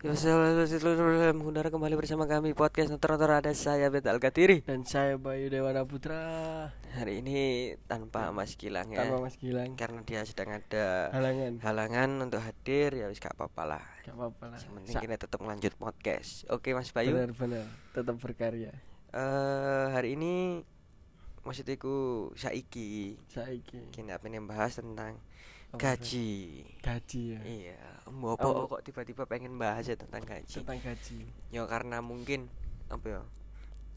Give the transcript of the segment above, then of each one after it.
Mengundara kembali bersama kami podcast Notor-Notor ada saya Bet Alkatiri dan saya Bayu Dewana Putra. Hari ini tanpa Mas Gilang ya. Tanpa Mas Gilang. Karena dia sedang ada halangan. halangan untuk hadir ya wis gak apa-apa lah. Gak apa-apa lah. Yang penting kita tetap melanjut podcast. Oke Mas Bayu. Benar-benar. Tetap berkarya. Eh hari ini maksudku saiki. Saiki. Kita pengen bahas tentang gaji gaji ya Iya, mbok Oh. kok tiba-tiba pengen bahas ya tentang gaji tentang gaji Ya karena mungkin apa ya?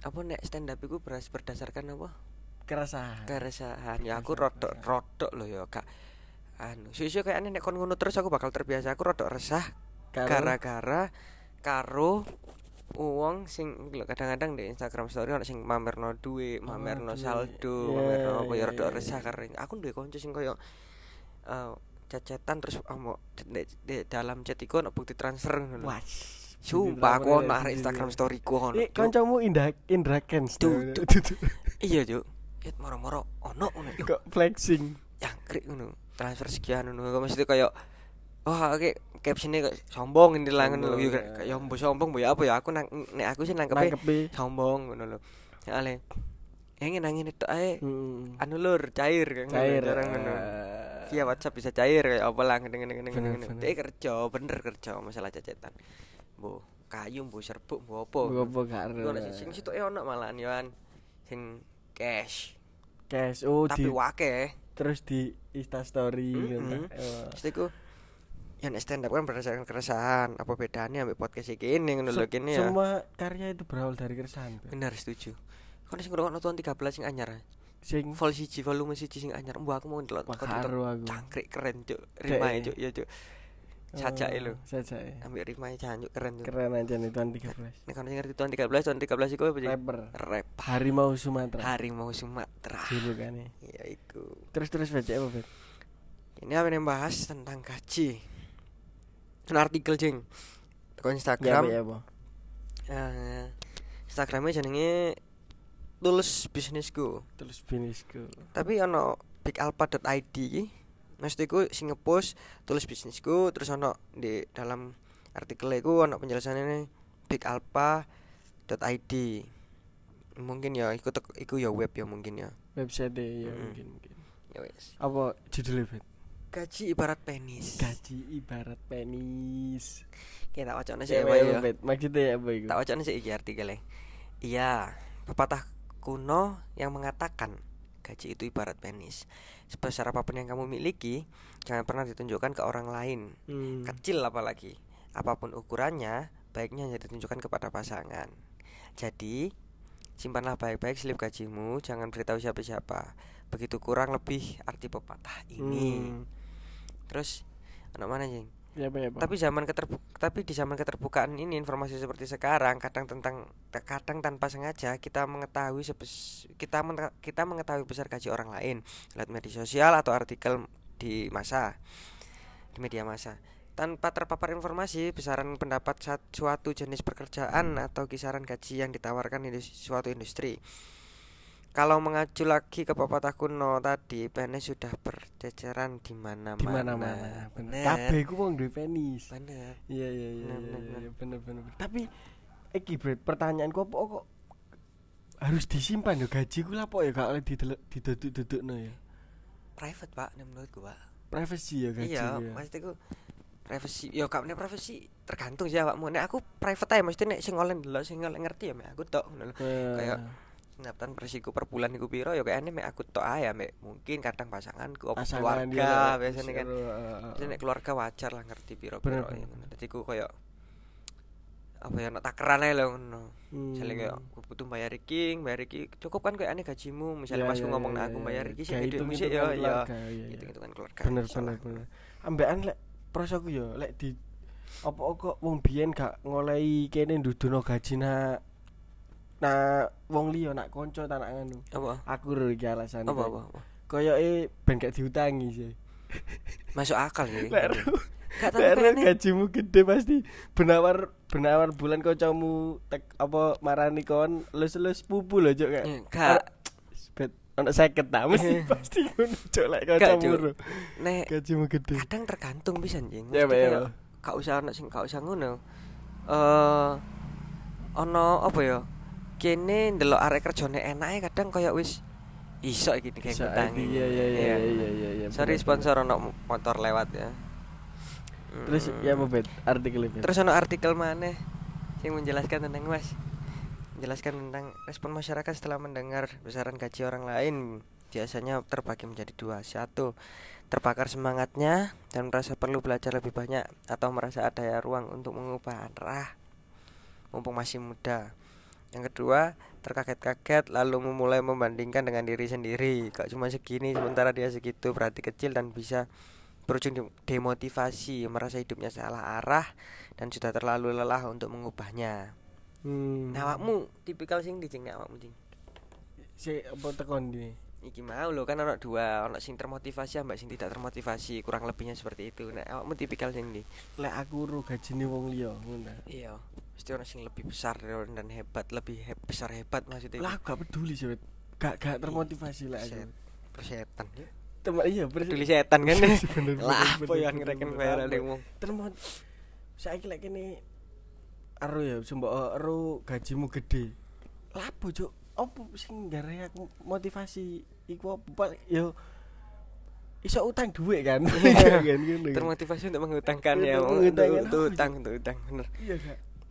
Apa nek stand up beras berdasarkan apa? keresahan Keresahan. Ya aku rodok rodok loh ya, Kak. Anu, susu kayak nek kon ngono terus aku bakal terbiasa. Aku rodok resah gara-gara karo uang sing kadang-kadang di Instagram story ono sing mamerno duit, mamerno saldo, Iya, mamerno apa ya iya, rodok iya. resah karena aku duwe kanca sing koyo eh cecetan terus amo di, di dalam chat iku ono bukti transfer ngono lho. wah Sumpah aku ono arek Instagram story ku ono. Cuk. kancamu Indra Indra Kens. Iya, Juk. It moro-moro ono ngono. Kok flexing Jangkrik ngono. Transfer sekian ngono. Kok mesti kayak Wah, oke captionnya kayak sombong ini lah ngono lho. Sombong, Ya, ya. Kayak mbok sombong mbok ya apa ya aku nang nek aku sih nangkepe nangkepi sombong ngono lho. Ya ale. Yang nangin itu ae Hmm. anu lur cair kan cair ngono. Eh, Via WhatsApp bisa cair kayak apa lah ngene ngene ngene ngene. bener. Dia kerja, bener kerja masalah cecetan. Bu, kayu, bu serbuk, bu apa. Apa karo Iku ono sing situ ono malahan yoan sing cash. cash oh Tapi di wake. terus di Insta story Mm-mm. gitu. Oh. Yang stand up kan berdasarkan keresahan. Apa bedanya ambek podcast iki ini ngono lho kene ya. Semua karya itu berawal dari keresahan. Benar setuju. Kan sing ngrungokno tahun 13 sing anyar. Sing Vol siji volume siji sing anyar. Mbak aku mau ndelok karo aku. Cangkrik keren, Cuk. Rimae, ya. Cuk. Ya, Cuk. Sajake lho. Sajake. Ambek rimae jancuk keren, Cuk. Keren aja nih tahun 13. Nek kan ngerti tahun 13, tahun 13 iku apa sih? Rapper. Rap. Harimau Sumatera. Harimau Sumatera. Julukannya. Ya iku. Terus terus baca apa, Bet? Ini apa yang bahas tentang gaji. Ini artikel jeng. Teko Ya Instagram. ya? Eh, Instagramnya jenenge Tulus Bisnisku. Terus finisku. Tapi ono bigalpa.id Maksudnya iku sing ngepost Bisnisku terus ono di dalam artikel iku ono penjelasannya bigalpa.id Mungkin ya iku tek- iku ya web ya mungkin ya. Website ya Mm-mm. mungkin mungkin. Ya wes. Apa judulnya, Bet? Gaji ibarat penis. Gaji ibarat penis. Kita wacana sih Ya, ya, ya, ya. Bet? Maksudnya apa itu? Tak wacana sih iki artikelnya. Iya, pepatah kuno yang mengatakan gaji itu ibarat penis. Sebesar apa pun yang kamu miliki, jangan pernah ditunjukkan ke orang lain. Hmm. Kecil apalagi. Apa pun ukurannya, baiknya hanya ditunjukkan kepada pasangan. Jadi, simpanlah baik-baik slip gajimu, jangan beritahu siapa-siapa. Begitu kurang lebih arti pepatah ini. Hmm. Terus, anak mana Jeng? Ya ya? Tapi zaman keterbu tapi di zaman keterbukaan ini informasi seperti sekarang kadang tentang kadang tanpa sengaja kita mengetahui sebes, kita men- kita mengetahui besar gaji orang lain lewat media sosial atau artikel di masa di media masa tanpa terpapar informasi besaran pendapat suatu jenis pekerjaan atau kisaran gaji yang ditawarkan di suatu industri. Kalau mengacu lagi ke pepatah kuno tadi, PNS sudah berceceran di mana-mana. di mana-mana. Bener. Bener. Kabeh ku wong duwe penis. Bener. Iya iya iya Bener, iya, bener, iya, bener. Tapi iki Bret, pertanyaanku apa kok harus disimpan ya gaji ku lapo ya gak oleh diduduk-dudukno ya. private pak nih menurutku pak Privacy ya gaji. iya ya. maksudnya ku privacy yo kak nih privacy tergantung sih awakmu nek aku private aja maksudnya nek sing oleh dulu sing oleh ngerti ya mek aku tok ngono lho. Eh, kayak pendapatan persiku per bulan iku piro? Ya kayaknya mek aku tok aja mek mungkin kadang pasanganku pasangan keluarga biasanya kan. Jadi nek keluarga wajar lah ngerti piro piro ngono. dadi ku koyo apa ya nek takaran ae lho ngono. Hmm. misalnya kayak aku butuh bayar iki bayar iki cukup kan kayak aneh gajimu. Misalnya Ya, masku ya, ngomong ya, nah aku ya, bayar ya. iki sih hitung-hitungan sih ya ya. Iya. gitu kan keluarga bener bener bener. Ambekan lek pros aku ya lek di apa kok wong biyen gak ngolehi kene ndudono gaji nak nah wong liya nak kanca tak nak nganu. Apa? Aku lho iki alasan apa apa, apa? koyoke ben gak diutangi sih. Masuk akal sih gak lek kayaknya gajimu gede pasti. Benawar benawar bulan kancamu tek apa marani kon lus-lus pupu lho cok kayak Eh, gak. Bet ono 50 ta? Mesti Eh. pasti ngono cok lek Gak, kancamu nek gajimu gede. kadang tergantung bisa anjing ya ya. gak usah ono sing gak usah ngono. Eh ono apa ya? Kene ndelok arek kerjane enake kadang kaya wis iso iki kayak ngutangi. iya iya iya iya iya iya Sorry bener, sponsor ono motor lewat ya. terus Mm. ya apa bet artikelnya bet Terus ono artikel mana yang menjelaskan tentang Mas? Menjelaskan tentang respon masyarakat setelah mendengar besaran gaji orang lain biasanya terbagi menjadi dua. Satu, terbakar semangatnya dan merasa perlu belajar lebih banyak atau merasa ada ya ruang untuk mengubah arah mumpung masih muda. Yang kedua, terkaget-kaget lalu memulai membandingkan dengan diri sendiri. Kok cuma segini sementara dia segitu berarti kecil dan bisa berujung dem- demotivasi, merasa hidupnya salah arah dan sudah terlalu lelah untuk mengubahnya. hmm. Nah, awakmu tipikal sing di nek awakmu cing. si apa tekon ini Iki mau lo kan ono dua, ono sing termotivasi ambek sing tidak termotivasi, kurang lebihnya seperti itu. Nek awakmu tipikal sing di. lek aku ro gajine wong liya ngono Iya, mesti ono sing lebih besar dan hebat, lebih he- besar hebat maksudnya. lah gak peduli sih gak gak termotivasi lah Set- persetan. ya. teman iya Peduli setan kan. Lah, apa yang ngereken bayaran apa? wong. termot saiki lek kene ero ya sembok ero gajimu gede lapo cuk opo sing gare aku motivasi iku apa yo iso utang duit kan kan ngono kan. Termotivasi untuk mengutangkan ya, untuk, apa, utang, untuk utang, bener. iya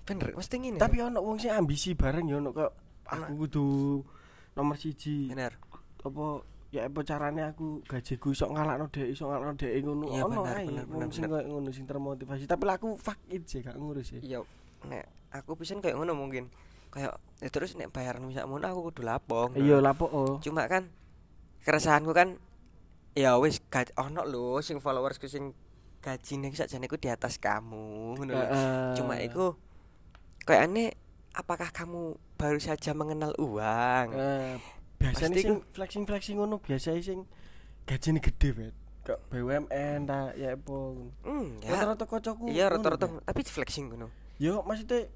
Bener, mesti ngene. tapi ono wong sing ambisi bareng ya ono kok aku kudu nomor siji bener. apa ya apa carane aku gajiku iso ngalakno dhek iso ngalakno dhek ngono Iya, ono ae wong sing koyo ngono sing termotivasi tapi aku fuck it sih gak ngurus sih Iya, nek aku pisan kayak ngono mungkin. Kayak ya terus nek bayaran misal ngono aku kudu lapong. iya lapo oh Cuma kan keresahanku kan ya wis gaj ono lho sing followersku sing gajine sakjane iku di atas kamu ngono. Heeh. Cuma iku kayaknya apakah kamu baru saja mengenal uang? Eh, biasanya Pasti sing flexing flexing ngono biasanya sing gajine gede bet kok BUMN ta ya apa Hmm, ya. rata-rata kocokku Iya rata-rata tapi flexing ngono. yo maksudnya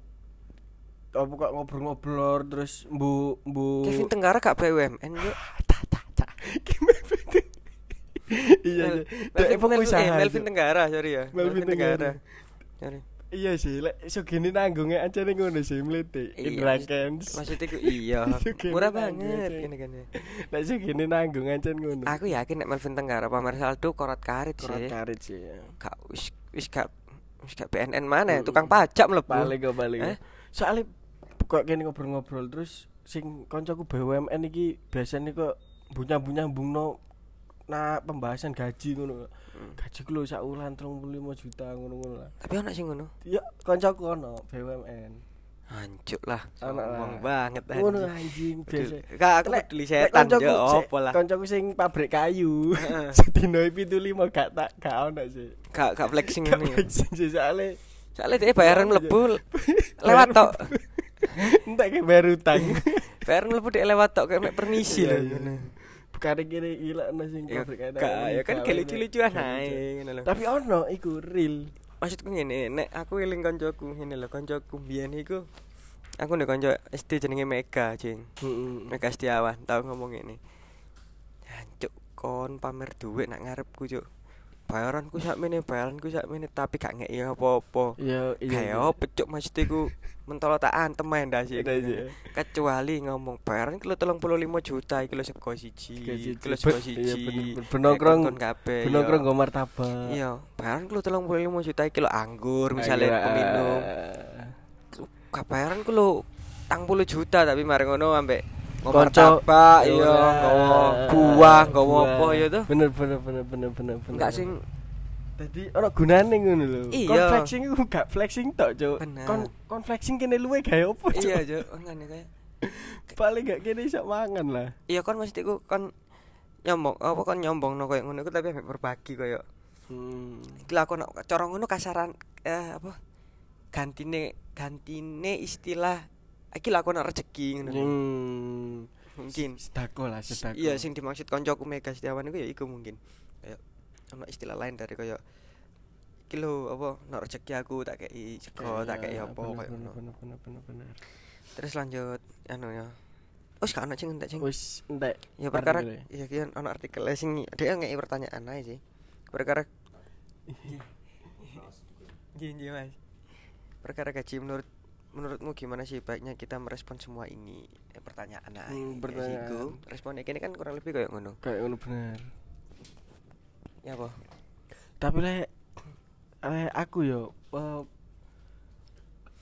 apa kok ngobrol-ngobrol terus mbu mbu Kevin Tenggara gak BUMN yuk. tak tak tak iya iya. Melvin, eh. Tenggara, sorry ya. Melvin Tenggara. Sorry. Iya sih lek iso gini nanggungnya aja nih ngono sih mlete Indra maksud- Kens Maksudnya ku iya, murah nanggung, banget gini kan. ya. lek iso gini nanggung aja ngono Aku yakin nek Melvin Tenggara pamer saldo korot karit sih. karit sih ya. Gak wis wis gak wis gak BNN mana ya, Mm. tukang pajak mlebu. balik kok balik Eh? soalnya kok kene ngobrol-ngobrol terus sing koncoku BUMN iki biasanya kok bunya-bunya bungno nah pembahasan gaji ngono Hmm. gaji ku lho sak wulan 35 juta ngono-ngono lah Tapi ana sing ngono. ya koncoku ono BUMN Hancur lah. Lah. Sombong banget ngono anjing. anjing biasa Kak aku peduli setan sik- opo lah. koncoku sing pabrik kayu sedino pitu lima gak tak gak ono sih Gak gak flexing ngene. flexing sih soalnya Soalnya dia bayaran mlebu lewat tok. entek kayak bayar utang Bayaran mlebu dia lewat tok kayak permisi lho Bukan gini gila no sing pabrik kayu gak ya kan Gak, kayak lucu-lucuan gak ae ngono lho. Tapi ono iku real. maksudku ngene nek aku eling koncoku ngene lho koncoku biyen iku aku nek konco SD jenenge Mega jing Heeh. Mega Setiawan tau ngomong ngene Jancuk kon pamer duit nak ngarepku cuk bayaranku sakmene bayaranku sakmene tapi gak ngeki apa-apa Iya, iya. kayak apa cuk maksudku mentolo tak antem ae ndas iki. Iya, iya. kecuali ngomong bayaran kilo 35 juta iki lho sego siji kilo sego siji iya. Benongkrong- Benongkrong iya. nggo martabak. Iya, bayaran kulo 35 juta iki lho anggur misalnya peminum. Kabayaran kulo 40 juta tapi mari ngono ambek Konco martabak ya iya, nggawa buah, Buah. apa ya tuh. Bener bener bener bener bener bener. Enggak sing Dadi ono gunane ngono lho. Iya. Kon flexing iku gak flexing tok, Cuk. Bener. Kon kon flexing kene luwe gawe opo, Cuk? iya jo ngene kayak. Paling gak kene iso mangan lah. Iya kon mesti ku kon nyombong apa kon nyombong no koyo ngono iku tapi berbagi koyo Hmm. iki lah kon cara ngono kasaran eh apa gantine gantine istilah iki lah kon rezeki ngono Hmm. Mungkin Sedako lah, sedako. Iya sing dimaksud koncoku Mega Setiawan iku ya iku mungkin. Kayak ono istilah lain dari kayak iki lho apa nek rezeki aku tak kei sego tak kei apa Bener, kayak bener, ngono. bener bener bener bener. Terus lanjut anu ya. Wis gak ono sing entek sing. Wis entek. Ya perkara artikelnya. ya kian ono artikel sing dia ngei pertanyaan aja sih. Perkara Iya iya Mas. perkara gaji menurut menurutmu gimana sih baiknya kita merespon semua ini? Eh, pertanyaan aja Hmm, ya pertanyaan. Go. responnya kini kan kurang lebih kayak ngono. Kayak ngono bener. Ya apa? Tapi lek lek aku yo eh,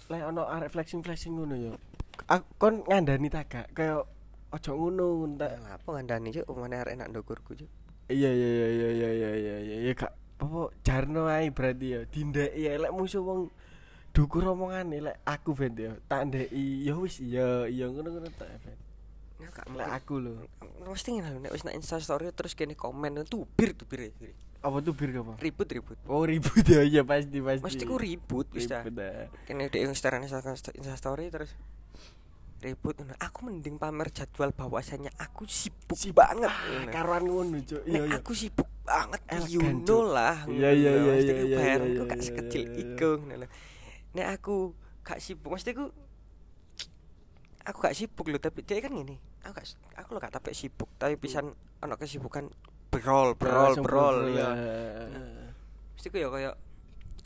lek ono arek flexing flexing ngono yo aku kon ngandani ta gak kayak ojo ngono tak apa ngandani cuk? Mana arek enak ndokurku cuk? Iya iya iya iya iya iya iya iya iya gak apa jarno ae berarti ya dindeki ya lek musuh wong dukur omongane lek aku ben yo tak ndeki ya wis iya iya ngono-ngono tak ben. Ya gak lek aku lho. Mesti ngene lho nek wis nak insta story terus kene komen tubir tubir tubir. apa tuh bir apa? Ribut ribut. Oh ribut ya iya pasti pasti. Mesti ku ribut wis ribut dah. kene dek Instagram insta story terus ribut aku mending pamer jadwal bahwasanya aku sibuk Sibuk. banget ah, karuan ngono cuk. Iya iya. aku sibuk banget you Cuk. know lah Iya, iya, iya, iya, ku iya, bayaranku iya, gak iya, sekecil iya, iya. Nek aku gak sibuk mesti ku aku gak sibuk lho tapi dia kan gini aku gak aku lo gak tapi sibuk tapi pisan ono kesibukan berol berol Langsung berol berol, ya ya. mesti ku ya kayak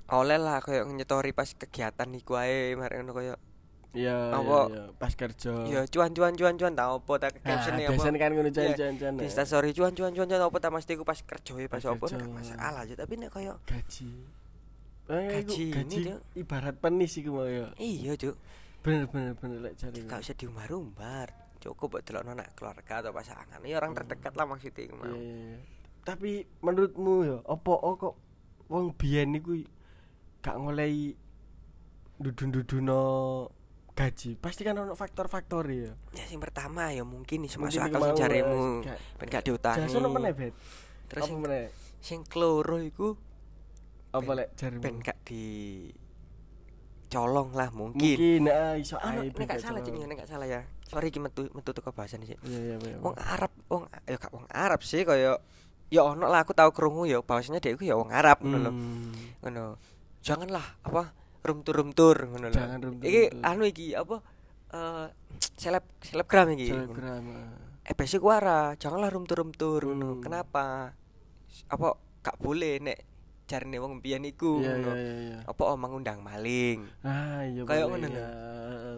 oleh lah kayak nyetori pas kegiatan iku ae mari ngono kayak Iya, iya, iya, pas kerja. ya cuan cuan cuan cuan tau apa tak caption Nah, apa biasanya kan ngono Iya, jan-jan. di Insta story cuan cuan cuan cuan apa tak mesti ku pas kerja ya pas gak masalah aja tapi nek kayak gaji. Eh, Gaji ini, gaji Cuk. ibarat penis iku mau ya. iya cuk Bener bener bener lek jare. gak usah diumbar-umbar cukup buat delok anak keluarga atau pasangan ya orang terdekat lah maksudnya iku mau Iya, iya, iya. Tapi menurutmu ya, oh kok wong biyen niku gak ngolehi dudun-duduno gaji? Pasti kan ono faktor-faktor ya. ya yang pertama ya mungkin nih masuk akal sing jaremu eh, ben gak diutangi terus apa sing, keloro iku Apa lek jaremu? ben gak di colong lah mungkin Mungkin ah, iso ae nek gak salah cing nek gak salah ya sorry iki metu metu teko bahasan sih Iya iya iya. wong Arab wong ya gak wong Arab sih kaya ya ono lah aku tahu krungu ya bahwasanya dia ya wong Arab ngono lho Hmm. ngono janganlah apa room tour room tour ngono lho Jangan tour, iki anu iki apa eh seleb selebgram iki. Telegram. ah. eh basic wara janganlah room tour room tour ngono Hmm. kenapa apa gak boleh nek jarine wong biyen iku Iya ngono iya iya. apa oh mengundang maling Ah iya Kayak ngono ya.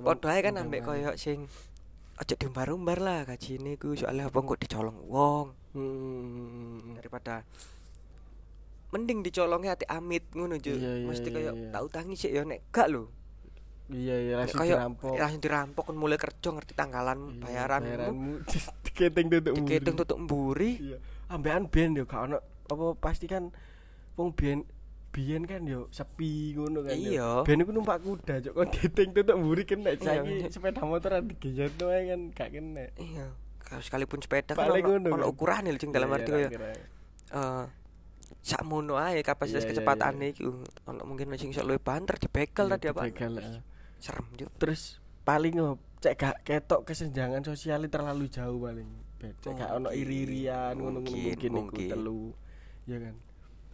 Padha ae kan ambek koyo sing aja diumbar-umbar lah gajine ku soalnya apa kok dicolong wong Hmm. daripada mending dicolongnya hati amit ngono. Iya, iya, mesti iya, kayak iya. tak utangi sih ya nek gak lho Iya iya langsung kayak dirampok. langsung dirampok kan mulai kerja ngerti tanggalan Iya, bayaran bayaranmu diketing tutuk diketung mburi. tutup mburi Iya. Ambekan biyen yo gak ono apa pasti kan wong biyen biyen kan yo sepi ngono kan. yo. Iya. Biyen iku numpak kuda cok kon keting tutuk mburi kena Iya, saiki sepeda motor digeyet ae kan gak kena. iya kalau sekalipun sepeda kan ono ukuran lho dalam Iya, arti iya, kira. eh sak mono ae kapasitas kecepatane iku ono mungkin sing iso luwih banter dibekel Iya, tadi apa ah. serem Cuk. terus paling cek gak ketok kesenjangan sosial terlalu jauh paling cek gak ono iri-irian ngono mungkin, iku telu ya kan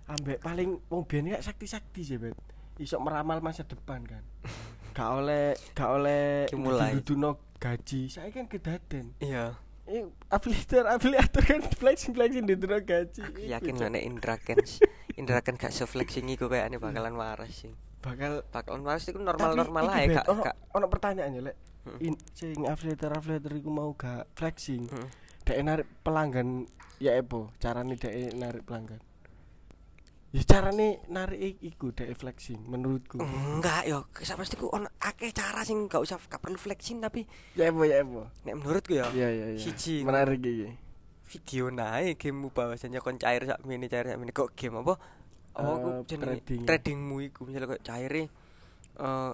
ambek paling wong biyen gak sakti-sakti sih bet iso meramal masa depan kan. Gak oleh gak oleh Dimulai. duduno gaji. Saya kan kedaden. Iya. Eh afiliator afiliator kan flexing flexing duduno gaji. Aku yakin lah nek Indra Kens Indra Kens gak se-flexing iku kayak ini bakalan waras sih. Bakal bakalan waras itu Tapi normal-normal iki, aja Bet, gak ono, pertanyaan ya lek. Hmm. in sing afiliator afiliator iku mau gak flexing Hmm. dek narik pelanggan ya epo carane dek narik pelanggan ya carane narik iku dek flexing menurutku. Enggak yo sak pasti ku ono akeh cara sing gak usah gak perlu flexing tapi ya epo ya epo nek menurutku ya iya iya iya Siji. menarik iki. Video naik gamemu bahwasanya kon cair sak mini cair sak mini. Kok game apa? Apa aku Eh, jenenge trading. tradingmu iku misalnya kok caire eh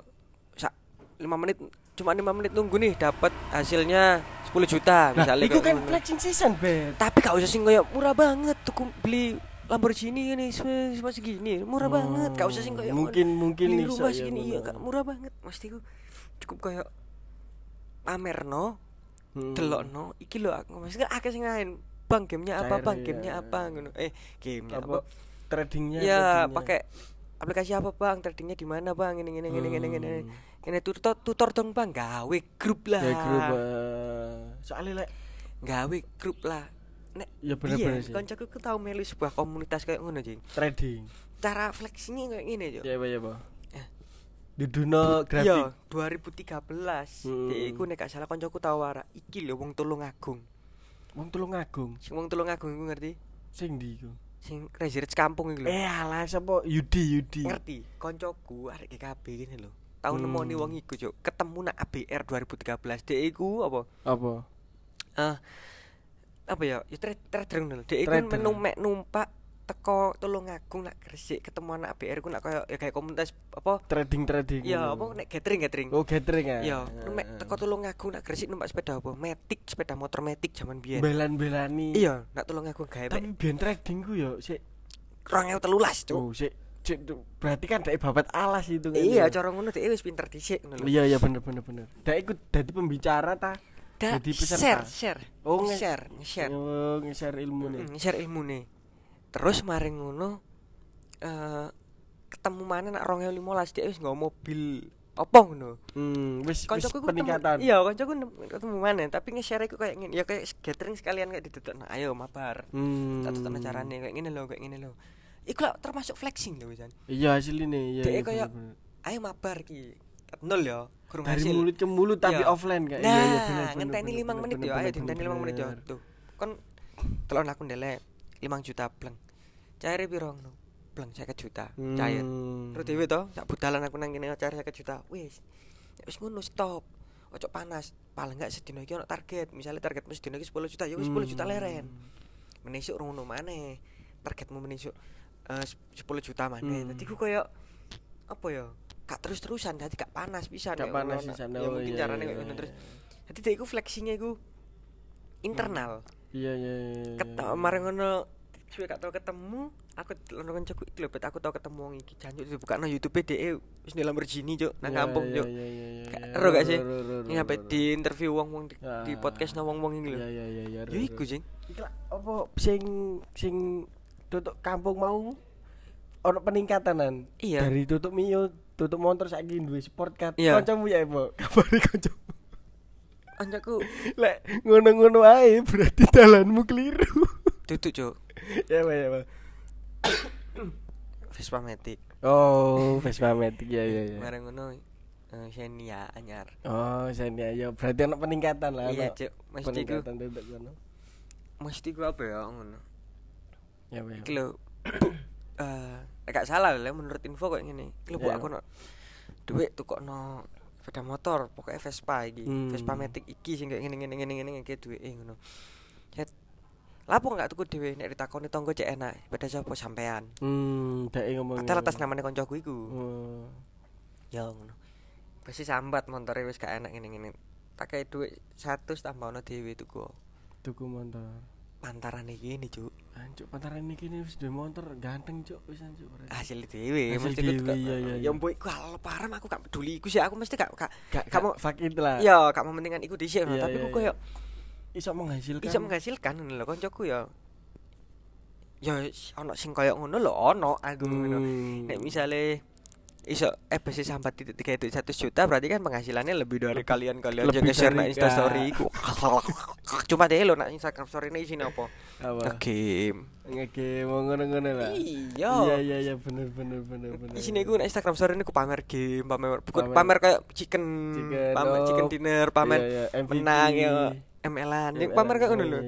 sak 5 menit cuma 5 menit nunggu nih dapat hasilnya 10 juta nah misalnya iku kayak kan flexing season bet tapi gak usah sing kayak murah banget tuh beli Lamborghini ini cuma segini murah Oh, banget. Gak usah sing kayak mungkin mungkin beli rumah ya, segini iya ngono. gak murah banget. Ku cukup kayak pamerno Hmm. delokno iki lho aku maksudnya akeh sing ngain bang gamenya apa Cair, bang? iya. gamenya apa ngono. Eh gamenya apa apa? tradingnya ya tradingnya. pakai aplikasi apa bang? Tradingnya di mana bang? Ini ini ini ini ini. Hmm. ini tutor tutor dong bang. Gawe grup lah. ya grup eh, soalnya lek gawe grup lah nek ya bener-bener Iya, sih kancaku ku tau melu sebuah komunitas kayak ngono, Jing. trading Cara fleksinya kayak gini, Cuk. ya apa ya apa di dunia Iya, grafik 2013. Hmm. Dek iku nek salah koncoku tawara, iki lho wong Tulung Agung. wong tulung agung Sing wong Tulung Agung iku ngerti? sing di iku Sing Residence kampung iku lho. eh alah sapa Yudi Yudi Ngerti? Koncoku arek GKB gini lho. Tahu Hmm. nemoni wong iku, Cuk. Ketemu nak ABR 2013. Dek iku apa? apa Eh apa ya? Ya tra- trader ngono lho. Dek iku Trader. menum mek numpak teko Tulung Agung nak Gresik ketemu anak ABR ku nak kaya ya kayak komunitas apa? trading trading Ya apa nek gathering gathering. oh gathering ya Iya, numek teko Tulung Agung nak Gresik numpak sepeda apa? Matic, sepeda motor Matic zaman biyen. belan belani Iya, nak Tulung Agung gawe tapi biyen trading ku yo sik 2013, Cuk. oh sik tuh, berarti kan dari babat alas itu kan Iya, ya? cara ngono dhek wis pinter dhisik ngono iya iya bener bener bener dak ikut dadi pembicara ta Da, jadi peserta. share, share. Oh, nge- share, nge-share. oh nge-share ilmu nih Mm, share ilmune. Terus maring ngono eh ketemu mana nak 2015 dia wis nggawa mobil apa ngono. hmm wis ketemu- peningkatan Iya, koncoku nem- ketemu mana tapi nge-share iku kayak ngene. Ya kayak gathering sekalian kayak didudukno. Ayo mabar. hmm Tak tutupno carane kayak ngene lho, kayak ngene lho. Iku lah termasuk flexing lho wisan. iya asline iya Dek iya, kayak. Ayo mabar ki. Nol ya, kurang dari hasil. mulut ke mulut tapi Iya. offline kayak Nah, iya iya bener bener, ngenteni bener, 5 bener, menit yo, ayo dinteni 5 menit yo. bener. Tuh. Kon telon aku ndelek 5 juta pleng. Caire piro ngono? Pleng 50 juta. Cair. Hmm. Terus dhewe to, sak budalan aku nang kene cair 50 juta. Wis. Ya wis ngono stop. Ojo panas. Paling enggak sedina iki ono target. Misalnya targetmu sedina iki 10 juta, ya wis 10 juta Hmm. leren. Menisuk ngono maneh. Targetmu menisuk eh 10 juta maneh. Hmm. Dadi ku koyo apa ya? Gak terus-terusan, dadi gak panas bisa Gak panas di sana. Ya oh, mungkin iya, carane iya, kayak ngono iya. terus. Jadi dia iku flexinya iku internal. Iya iya iya. Ket marang ngono suwe gak tau ketemu, aku lono kancaku iki lho, bet aku tau ketemu wong iki jancuk dibukakno YouTube DE wis di Lamborghini, Cuk, nang Iya, kampung, iya, Cuk. Iya iya iya. Iya. ero gak sih? Ini sampe di interview wong-wong di, di Ah. podcast nang wong-wong iki lho. Iya iya iya iya. Ya ero. iku, Jing. Iki apa sing sing tutup kampung mau ono peningkatanan Iya. dari tutup mio tutup motor saiki duwe sport car Iya. kancamu ya Bo kabare kancamu Anjakku lek ngono-ngono ae berarti dalanmu keliru duduk, Cuk. ya Pak ya Pak Vespa Matic. oh Vespa Matic ya ya ya Marang ngono Xenia anyar. oh saya ya berarti ono peningkatan lah Iya, Cuk. Mesti ku tutup mesti ku apa ya ngono. ya Pak ya Iki lho. Eh, gak salah lho menurut info kok ngene. Iki lho Bu, Iya. aku no duit tukokno sepeda motor, pokoknya Vespa iki. Hmm. Vespa Matic iki sing kayak ngene ngene ngene ngene ngene duweke ngono. Cet. Lapo gak tuku dhewe nek ditakoni tonggo cek enak. Sepeda sapa sampean? hmm dek ngomong Padahal atas namanya koncoku iku. oh. Ya ngono. Pasti sambat montore wis gak enak ngene ngene. Tak kayak duit 100 tambah ono dhewe tuku. tuku motor Pantaran iki ini, Cuk. Ancuk pantaran iki nih wis duwe motor ganteng cuk wis berarti. hasil dhewe mesti gak- iya, iya, ya iya. mbok iku parah aku gak peduli iku sih aku mesti gak gak kamu- fuck it lah. ya gak mementingkan iku dhisik tapi ku iya. koyo Iso menghasilkan. bisa menghasilkan ngono lho kancaku ya ya ono sing koyo ngono lho ono aku ngono Hmm. nek misale iso eh besi sambat titik tiga itu satu juta berarti kan penghasilannya lebih dari kalian kalian lebih jaga share nak dari- insta story iku cuma deh lo nak instagram story ini isinya apa game Ngeke mau ngono-ngono lah. iya Iya iya iya bener bener bener bener. di sini gue Instagram story ini gue pamer game, pamer bukan Pamer- pamer kayak chicken, Chicken, pamer oh. chicken dinner, pamer Iya, iya, menang ya ML-an. Yang pamer kayak ngono.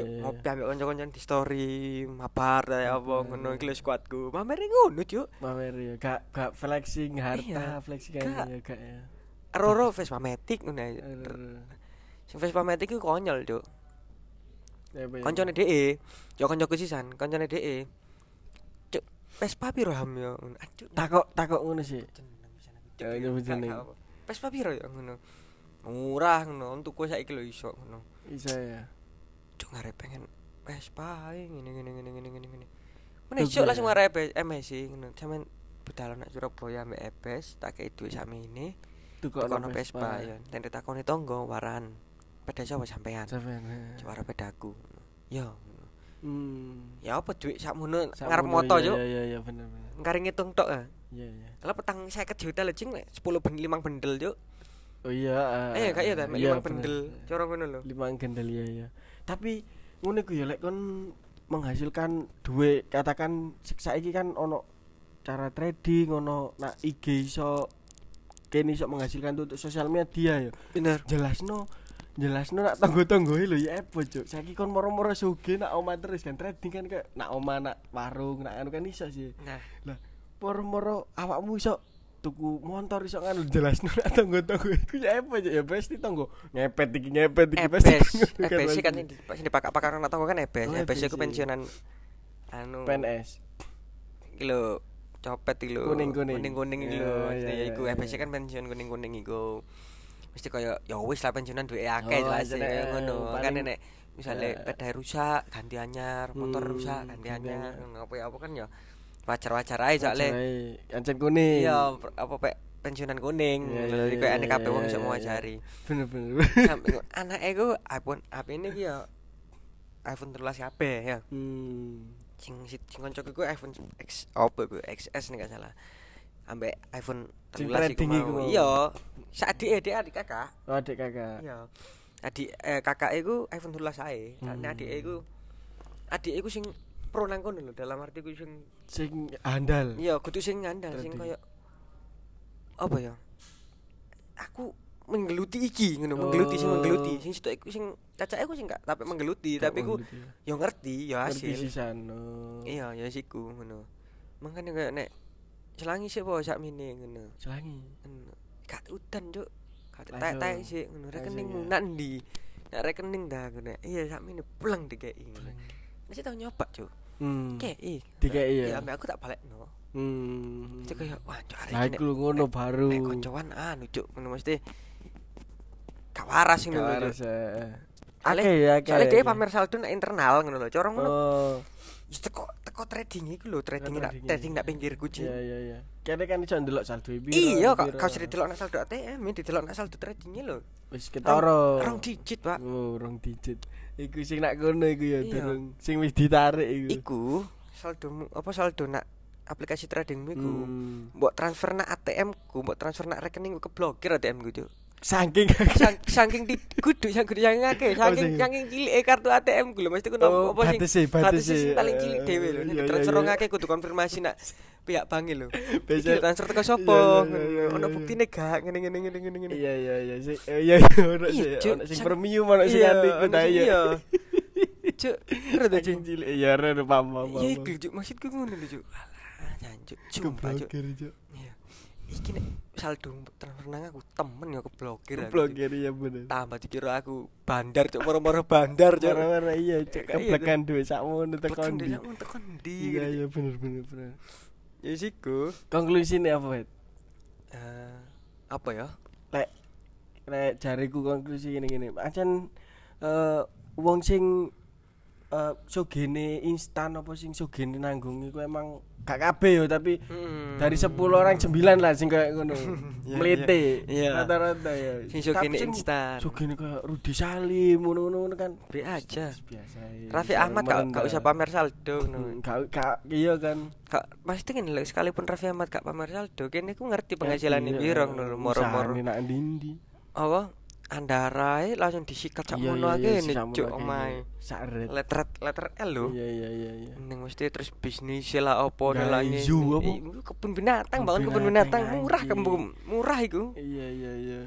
Iya, Cuk, iya, ngopi iya. ambek kanca-kanca di story, mabar kayak apa ngono iki squadku. Pamer ngono, Cuk. Pamer ya, gak gak flexing harta, Iya. flexing kayak ya gak ya. Roro Vespa Matic ngono. Aduh. Sing Vespa Matic iku konyol, Cuk. Ya, apa ya? Koncone DE, yo kancaku sisan, koncone DE. Cuk, Vespa piro ham yo? Aduh, takok takok ngono sih. Ya. Vespa piro ya ngono. Murah ngono, untuk kowe saiki lho iso ngono. Bisa ya. Ngarep pengen Vespa ngene ngene ngene ngene ngene ngene. Meneh cuk ya. langsung ngarep MSC ngono. Sampeyan budal nak Surabaya ambek EBS tak kei duit sakmene. Tukok Kono Vespa ya. Dan ditakoni tonggo waran. Peda sapa sampean? Sampean. Suara pedaku. Ya. ngono. Hmm. Ya apa duit sakmono ngarep moto cuk. Iya iya iya bener bener. Ngitung tok ah. Iya iya. Lah petang 50 juta lho cing 10 ben 5 bendel cuk. Oh iya. Eh kayak ta, iya, 5 bener. bendel. Cara ngono lho. lima gendel ya ya tapi ngono ku ya lek kon menghasilkan duit katakan sik- saiki kan ono cara trading ono nak IG iso kene iso menghasilkan untuk sosial media ya. bener Jelasno jelasno nak tangga-tanggoe lho ya ebo cuk. Saiki kon moro-moro sugih nak omah terus kan trading kan kayak nak omah nak warung nak anu kan iso sih. nah Lah moro-moro awakmu iso tuku motor iso nganu jelasno nak tangga-tanggoe iku ya cuk ya pasti tanggo ngepet iki ngepet iki pasti EBS ngono kan, pasti. kan sing di- sing dipakai-pakai orang tahu kan EBS, itu iya. pensiunan anu PNS. iki lho copet iki lho Kuning-kuning. kuning-kuning iki lho ya iku iya. EBS kan pensiun kuning-kuning iku mesti kaya ya wis lah pensiunan duwe akeh Oh, jelas ngono kan nek misalnya Ya. sepeda rusak ganti anyar motor Hmm, rusak ganti anyar. apa ya apa kan ya wajar-wajar ae soalnya Ancen kuning. iya apa pek pensiunan kuning Iya, iya, jadi iya, kayak aneh iya, kabeh wong iya, iso mewajari Bener-bener. sampai anake ku iPhone HP ini ya iPhone 13 kabeh ya Hmm. sing si- sing koncoku iku iPhone X apa iku XS nih gak salah ambek iPhone Sing 13 iku trading iku mau mau. iya sak adik adik adik kakak Oh, adik kakak. iya adik eh, kakak iku iPhone 13 ae Hmm. hmm. adik iku adik iku sing pro nang kono lho dalam arti ku sing Sing andal. iya kudu sing ngandal sing koyo apa ya aku menggeluti iki ngono Oh. menggeluti sing menggeluti sing situ iku sing cacake aku sing gak tapi menggeluti tapi ku Ngerti yo ngerti yo Ngerti hasil sisan. oh. iya ya siku ngono makanya kayak nek selangi sih bawa sak mini ngono Selangi. gak udan cuk gak tak Langsung. tak sih ngono rekeningmu ya. nak ndi nek rekening dah ngono iya sak mini pulang dikei ngono mesti tau nyoba cuk Hmm. kei Dikei ya? ya aku tak balekno Hmm. itu kayak wah Lah iki nek- iku ngono baru. nek koncoan anu ngono mesti gak waras ngono Kawaras Cuk. ya. Soalnya- Oke ya, oke. soalnya dia oke. pamer saldo nek internal ngono lho corong ngono Oh. Ya, teko teko trading iku lho trading nak trading. trading nak pinggir kucing Iya iya iya. Kene kan iso ndelok saldo piro. Iya, kok piro. kau sering delok nak saldo ATM, ini didelok nak saldo tradingnya lho. Wis ketara. Rong digit, Pak. Oh, rong digit. Iku sing nak kono iku ya Iya. durung sing wis ditarik iku. Iku saldomu apa saldo nak aplikasi tradingmu iku. Hmm. Mbok transfer nak ATM ku, mbok transfer nak rekening ku keblokir ATM ku, Cuk. Saking saking di kudu sang kudu yang ngake, saking sing- saking cilik kartu ATM ku lho mesti ku Oh, apa sing sing batese. paling cilik Eh, dhewe lho. Nek transfer ngake kudu konfirmasi nak pihak bank lho. Biasa- Iki transfer teko sapa? Ono buktine gak ngene ngene ngene ngene ngene. Iya iya iya sing eh, iya ono sing ono sing premium ono sing kuda sing- iya. Cuk, Cuk. Saking cilik iya ora paham paham. Iya iku Cuk, maksudku ngono lho Cuk. Alah, jancuk, Cuk. Cuk. Iya. Iki nek saldo transfer nang aku temen ya keblokir. Keblokir iya bener. Tambah dikira aku bandar Cuk, moro-moro bandar Cuk. Warna-warna iya iya, Keblekan duit sakmono Tekan tekan di. dia mau tekan di. Iya iya bener bener bener. Ya siku. Konklusine apa, Wet? Eh, apa ya? Lek lek jariku konklusi ngene ngene. Ancen eh wong sing eh sogene instan apa sing sogene nanggung iku emang gak kabeh yo tapi Hmm. dari 10 orang 9 lah sing kayak ngono. Mlete. Rata-rata ya. Sing sogene instan. Sogene kayak Rudi Salim ngono-ngono kan. Be aja. Biasa. Raffi Ahmad gak, gak usah pamer saldo ngono. Gak gak iya kan. Kak pasti kan lho sekalipun Raffi Ahmad gak pamer saldo, kene ku ngerti penghasilan Iya, piro ngono moro-moro. Apa? Andara ae langsung disikat sak Iya, mono iya, si nih sakmono cuk omae. Saret. Letter letter L lho. Iya iya iya iya. Ning mesti terus bisnis lah opo nelane. zoo Kebun binatang, bangun kebun binatang, murah kembung murah iku. Iya iya iya.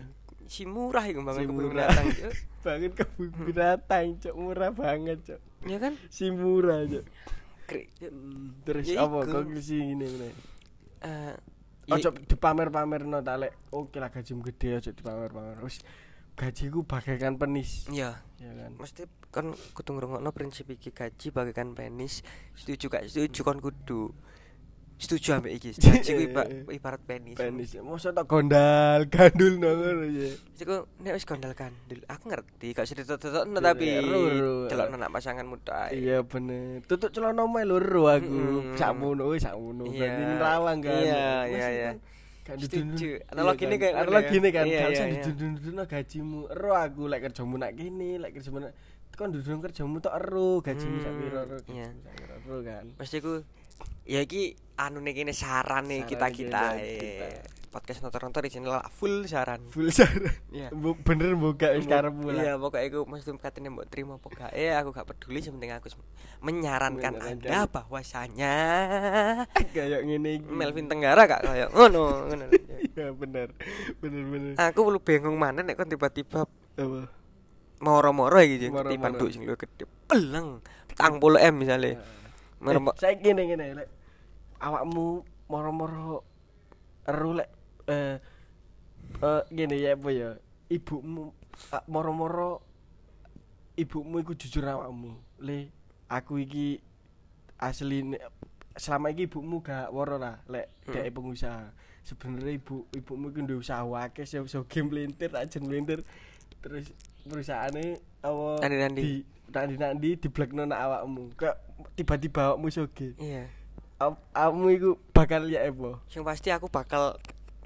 Si murah iku bangun Si kebun binatang. Bangun kebun binatang, cok murah banget, cok. Ya kan? Si murah, cok. Terus Ya apa konklusi ini ini? Eh, Ojo ya- dipamer-pamer no talek. Oke lah gajimu gede ojo dipamer-pamer. Wis gajiku bagaikan penis. Iya. Ya kan. mesti kan kudu ngrungokno prinsip iki gaji bagaikan penis setuju gak setuju kon kudu setuju ambek iki gaji ku iba- ibarat penis Penis. Mosok tak gondal, gandul no ngono ya. Iku nek wis gondal kandil aku ngerti gak usah Iya, tapi celok anak pasangan muda. Iya bener. Tutuk celana loro aku. Sakmono wis sakmono. Berarti nerawang kan. Iya, iya, iya. Kan Setuju. Analogi iya ini kayak ngono analogi ya. ini kan Iya, iya, iya. didudun-dudun gajimu. Ero aku lek kerjamu nak kene, lek kerjamu nak kon dudun kerjamu tok ero gajimu sak Hmm, piro ero. iya. ero kan. Mesti ku ya iki anu nih kene saran nih kita dari kita. Podcast nonton-nonton di sini lah full saran. full saran Iya. Bu- bener buka wis karep Iya, pokoknya aku mesti katanya mbok terima gak. Eh, aku gak peduli sepenting aku menyarankan. Anda bahwasanya kayak ngene Melvin Tenggara gak kayak ngono, ngono. iya bener bener bener Aku perlu bingung mana nek kon tiba-tiba apa moro-moro iki Moro-moro. ketipan duit sing gede. Peleng. 40 M misalnya. Moro Eh, saya gini gini awakmu moro-moro eru lek eh eh gini ya apa ya? Ibumu ah, moro-moro ibumu iku jujur awakmu. Le aku iki asli selama iki ibumu gak woro lah lek Hmm. dek pengusaha. Sebenarnya ibu ibumu iku ndek usaha akeh sing iso game melintir ajen melintir. Terus perusahaannya apa? Nandi-nandi. di nandi nandi di blekno nak awakmu. Kok tiba-tiba awakmu soge Iya. Aw- awakmu iku bakal lihat apa? Yang pasti aku bakal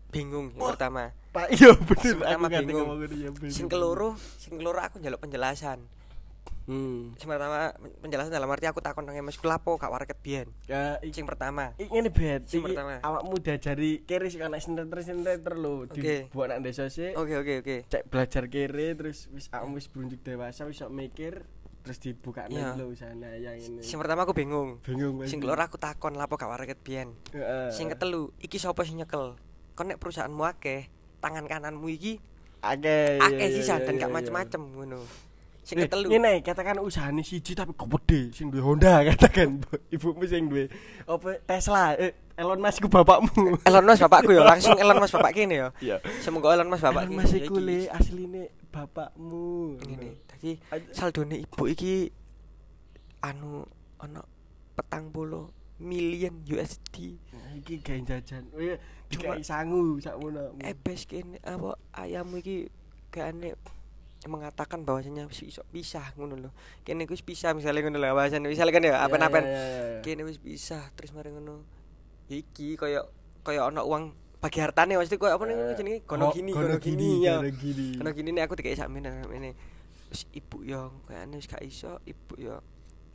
bingung yang pertama. pak iya bener pertama aku bingung. ya bingung. Sing keloro, sing keloro aku njaluk penjelasan. hmm Sing pertama penjelasan dalam arti aku takon nang Mas lapo gak warket biyen. ya Sing pertama. iki ngene bet Sing pertama. awakmu diajari kiri sing ana sinter-sinter lho Oke. dibuat nak desa sih Oke oke oke. cek belajar kiri terus wis awakmu wis berunjuk dewasa wis mikir terus dibuka Iya. lho usahanya yang ini Sing pertama aku bingung. bingung Sing keloro aku takon lapo gak warket biyen. Heeh. Sing ketelu, iki sapa sing nyekel? Kon nek perusahaanmu akeh, tangan kananmu iki akeh akeh iya, sisan iya, dan iya, gak macem-macem ngono. Sing ketelu. Ngene, katakan usahane siji tapi gede sing duwe Honda katakan ibumu sing duwe apa Tesla eh, Elon Musk ku bapakmu. Elon Musk bapakku ya, langsung Elon Musk bapak kene ya. Iya. Semoga Elon Musk bapak Elon. Musk iku le asline bapakmu. Ngene. Dadi saldone ibu iki anu ana petang puluh million USD. Nah, iki gawe jajan. Oh iya, Cuma- sangu sakmono. Ebes kene apa ayammu iki kayaknya mengatakan bahwasanya iso pisah ngono lho. Kene wis pisah misalnya ngono lho bahasane misalnya kan ya apa-apa. Kene wis pisah terus mari ngono. Ya iki kaya kaya ana uang bagi hartane maksudnya kaya apa Eh, jenenge gono gini gono gini, ya. gono gini. Nih aku dikai sakmene sakmene. Wis ibu yo kayaknya wis gak iso ibu yo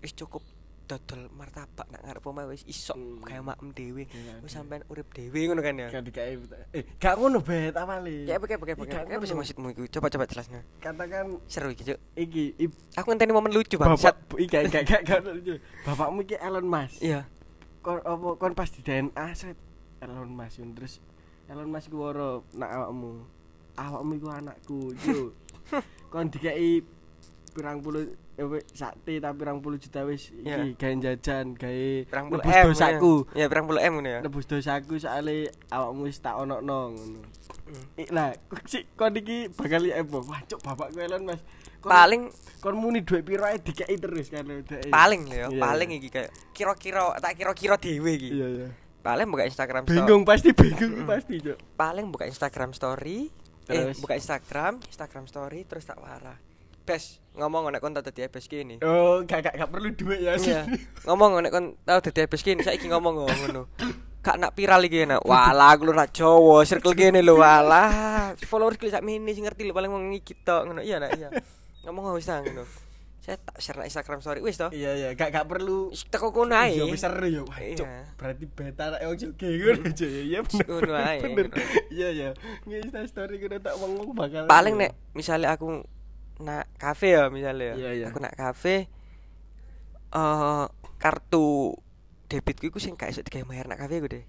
wis cukup dodol martabak nak ngarep omah wis iso Hmm. kaya makem dhewe. Wis sampean urip dhewe ngono kan ya. Gak dikai. Eh, gak ngono bet awale. Kayak apa kayak apa kayak apa sih maksudmu iku? Coba coba jelasnya. Katakan Seru iki, Cuk. iki Aku ngenteni momen lucu bapak bangsat. iki gak gak gak lucu. Bapakmu iki Elon Musk. Iya. kon apa kon pas di DNA set Elon Musk yun. terus Elon Musk ku nak awakmu awakmu iku anakku yo kon dikai pirang puluh eh, sakti tapi pirang puluh juta wis Iya. iki gawe jajan gawe Pirang puluh nebus M. dosaku Ya, pirang puluh M ngono ya. nebus dosaku soalnya awakmu wis tak ono ngono Hmm. Ik lah kok si kon iki bakal lihat apa wah cuk bapakku Elon Musk Kon- Paling kon muni dhuwit piro ae dikai terus kan paling lho ya, Iya, paling iya. iki kayak kira-kira tak kira-kira dhewe iki. iya iya Paling buka Instagram story. bingung pasti bingung pasti cuk Paling buka Instagram story. Terus? Eh, buka Instagram, Instagram story terus tak warah. Bes, ngomong nek kon tau dadi ebes kene. Oh, gak gak, gak perlu duit ya sih. Iya. Ngomong nek kon tau dadi ebes kene, saiki ngomong kok ngono. Gak nak viral iki nak. Walah, aku lu nak Jawa, circle kene lho walah. Followers klik sak mini sing ngerti lho paling wong iki tok ngono. Iya nak, iya. Ngomong wis ta ngono. Saya tak share nak Instagram story wis to. Iya iya, gak gak perlu. Teko kono ae. Iya wis seru. Wah, Iya. Berarti beta nek wong juga ngono aja ya. Iya bener. Ngono ae. Iya iya. Nge-insta story kudu tak wong bakal. Paling nek misalnya aku nak kafe ya misalnya ya. Iya, iya. Aku nak kafe eh kartu debitku iku sing gak iso digawe bayar nak kafe ku deh.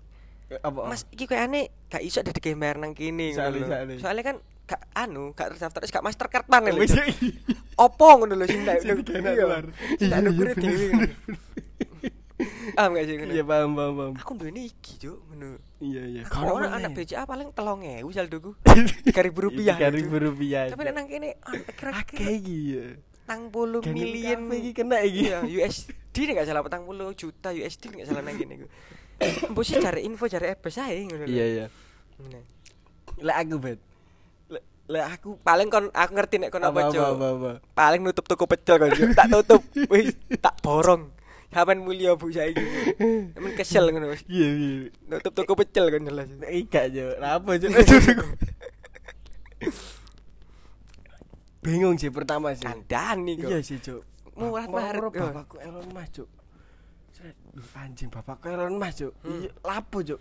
Eh, apa? Mas iki koyo aneh gak iso digawe bayar nang kene ngono Soalnya- kan gak anu, gak terdaftar gak Mastercard mana lho. Wis Cuk. Opo ngono lho sing iya. Iya, nukure iya, dhewe. Ah enggak sih. Iya paham paham paham. Aku duweni iki, Cuk, ngono. Iya iya. Kalau Kono anak. BCA paling 3000 saldoku. 3000 rupiah. Tiga ribu rupiah. Tapi nang kene ah, kira-kira iki ya. tang puluh million iki kena iki. iya USD nih gak salah petang puluh juta USD gak salah nang gue Mbok sih cari info cari ebes ae ngono. Iya iya. Lek aku bet. Lek aku paling kon aku ngerti nek kon apa apa Cuk. apa apa. paling nutup toko pecel kon tak tutup wis tak borong Sampeyan mulia Bu saiki men kesel ngono wis Iya iya. nutup toko pecel kan jelas Ika jo, apa jo? Bingung sih pertama sih. kandani kok Iya sih cuk. Murah yo. bapakku Elon Musk cuk. Anjing bapakku Elon Musk cuk. Hmm. Iya, lapo cuk.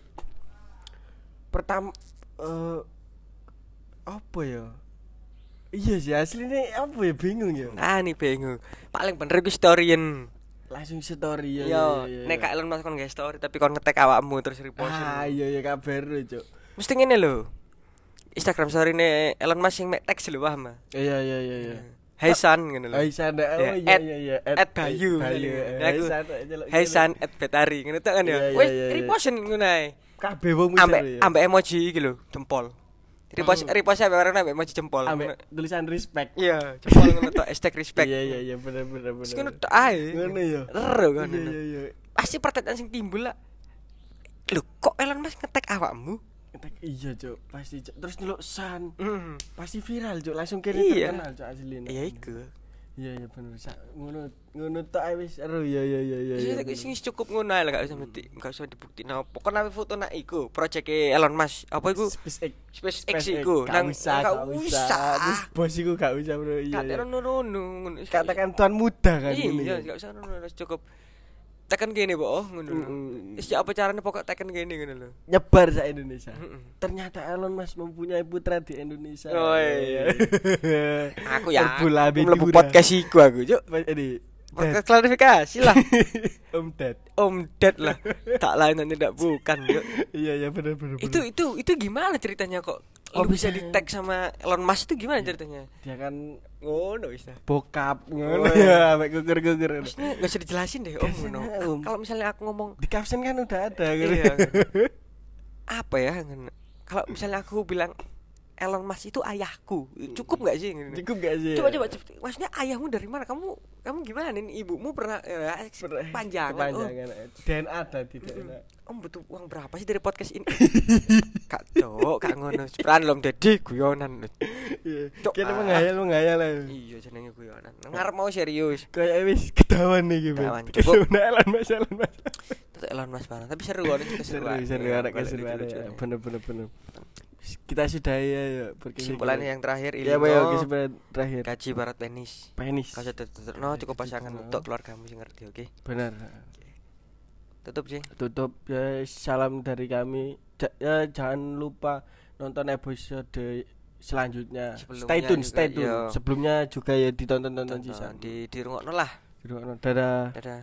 Pertama eh apa ya iya sih aslinya apa ya bingung ya Nah, nih bingung. Paling bener iku storyen. Langsung story ya Yo, iya, nek Elon Musk kon nge story tapi kon ngetek awakmu terus repost. ah iya iya kabar lu cuk Mesti ngene lho. Instagram story ne Elon Musk sing mek teks lho paham. ah? iya iya iya iya Hai San ngene lho. Hai Sanda, oh Ya, iya iya iya at Bayu. Bayu Hai. San at Betari ngene tok kan ya. Wis reposten ngono ae. kabeh wong ya. ambek emoji iki lho, jempol. Repost Hmm. repost ambek warna ambek emoji jempol. ambek tulisan respect Iya, jempol ngono tok hashtag respect. iya iya iya bener bener bener ngono tok ae. ngono ya Ero kan. iya iya iya Pasti pertanyaan sing timbul lah. Lho, kok Elon Musk ngetek awakmu? Entek iya cuk pasti Cuk. terus nyeluk san Hmm. pasti viral cuk langsung kene Iya. terkenal cuk asli Ya iku. Iya iya bener Sa- ngono ngono tok ae wis seru iya iya iya iya Wis iya. sing cukup ngono ae lah gak usah mesti gak usah dibuktiin apa. Kon ape foto nak iku, project Elon Musk. Apa iku? SpaceX SpaceX iku. Usah gak usah Terus bos iku gak usah bro iya Gak iya. ngono-ngono. katakan tuan muda kan Iya, kan. gak usah ngono wis cukup. Tekan gini, Bo, ngono. lho. Mm-mm. Wis ya apa caranya pokok tekan gini ngono lho. nyebar sa Indonesia Mm-mm. ternyata Elon Musk mempunyai putra di Indonesia Oh, iya. Aku ya aku mlebu podcast iku aku, Cuk. ini Podcast klarifikasi lah. Om Dad Om Ded lah. Tak lain dan tidak bukan, Cuk. iya iya bener bener Itu itu itu gimana ceritanya kok? Oh, Oh, bisa bisa. di tag sama Elon Musk itu gimana ceritanya? dia kan Ngono wis dah. bokap ngono Oh, ya sampai gugur gugur Maksudnya gak usah dijelasin deh Om ngono. Kalau misalnya aku ngomong di caption kan udah ada gitu. Iya. apa ya. Kalau misalnya aku bilang Elon Musk itu ayahku, cukup nggak sih? Ngono? cukup gak sih Coba coba maksudnya ayahmu dari mana? Kamu kamu gimana nih? Ibumu pernah eh, Ber- panjangan. Oh, DNA ada di DNA Om butuh uang berapa sih dari podcast ini? kak cok, kak ngono. Peran lom dedi guyonan. iya Cok, kita menghayal menghayal lah Iya jenenge guyonan. Ngarep mau serius. kayak wis ketahuan nih gitu Ketahuan, cukup. Elon Musk Elon Musk Elon Musk banget. Tapi seru kan itu seru keseruan. seru Iya, ada balik keseruan lucu-lucunya. ya. bener bener bener kita sudah ya ya. Kesimpulannya yang terakhir ya apa ya kesimpulan terakhir. Gaji barat penis. penis. Kau tutup no cukup pasangan untuk keluargamu sih ngerti oke. benar. Tutup sih. tutup. Ya salam dari kami. Ja- ya jangan lupa nonton episode selanjutnya. Sebelumnya stay tune stay tune. iya. sebelumnya juga ya ditonton tonton sisa. di di rungokno lah. dadah. Dadah.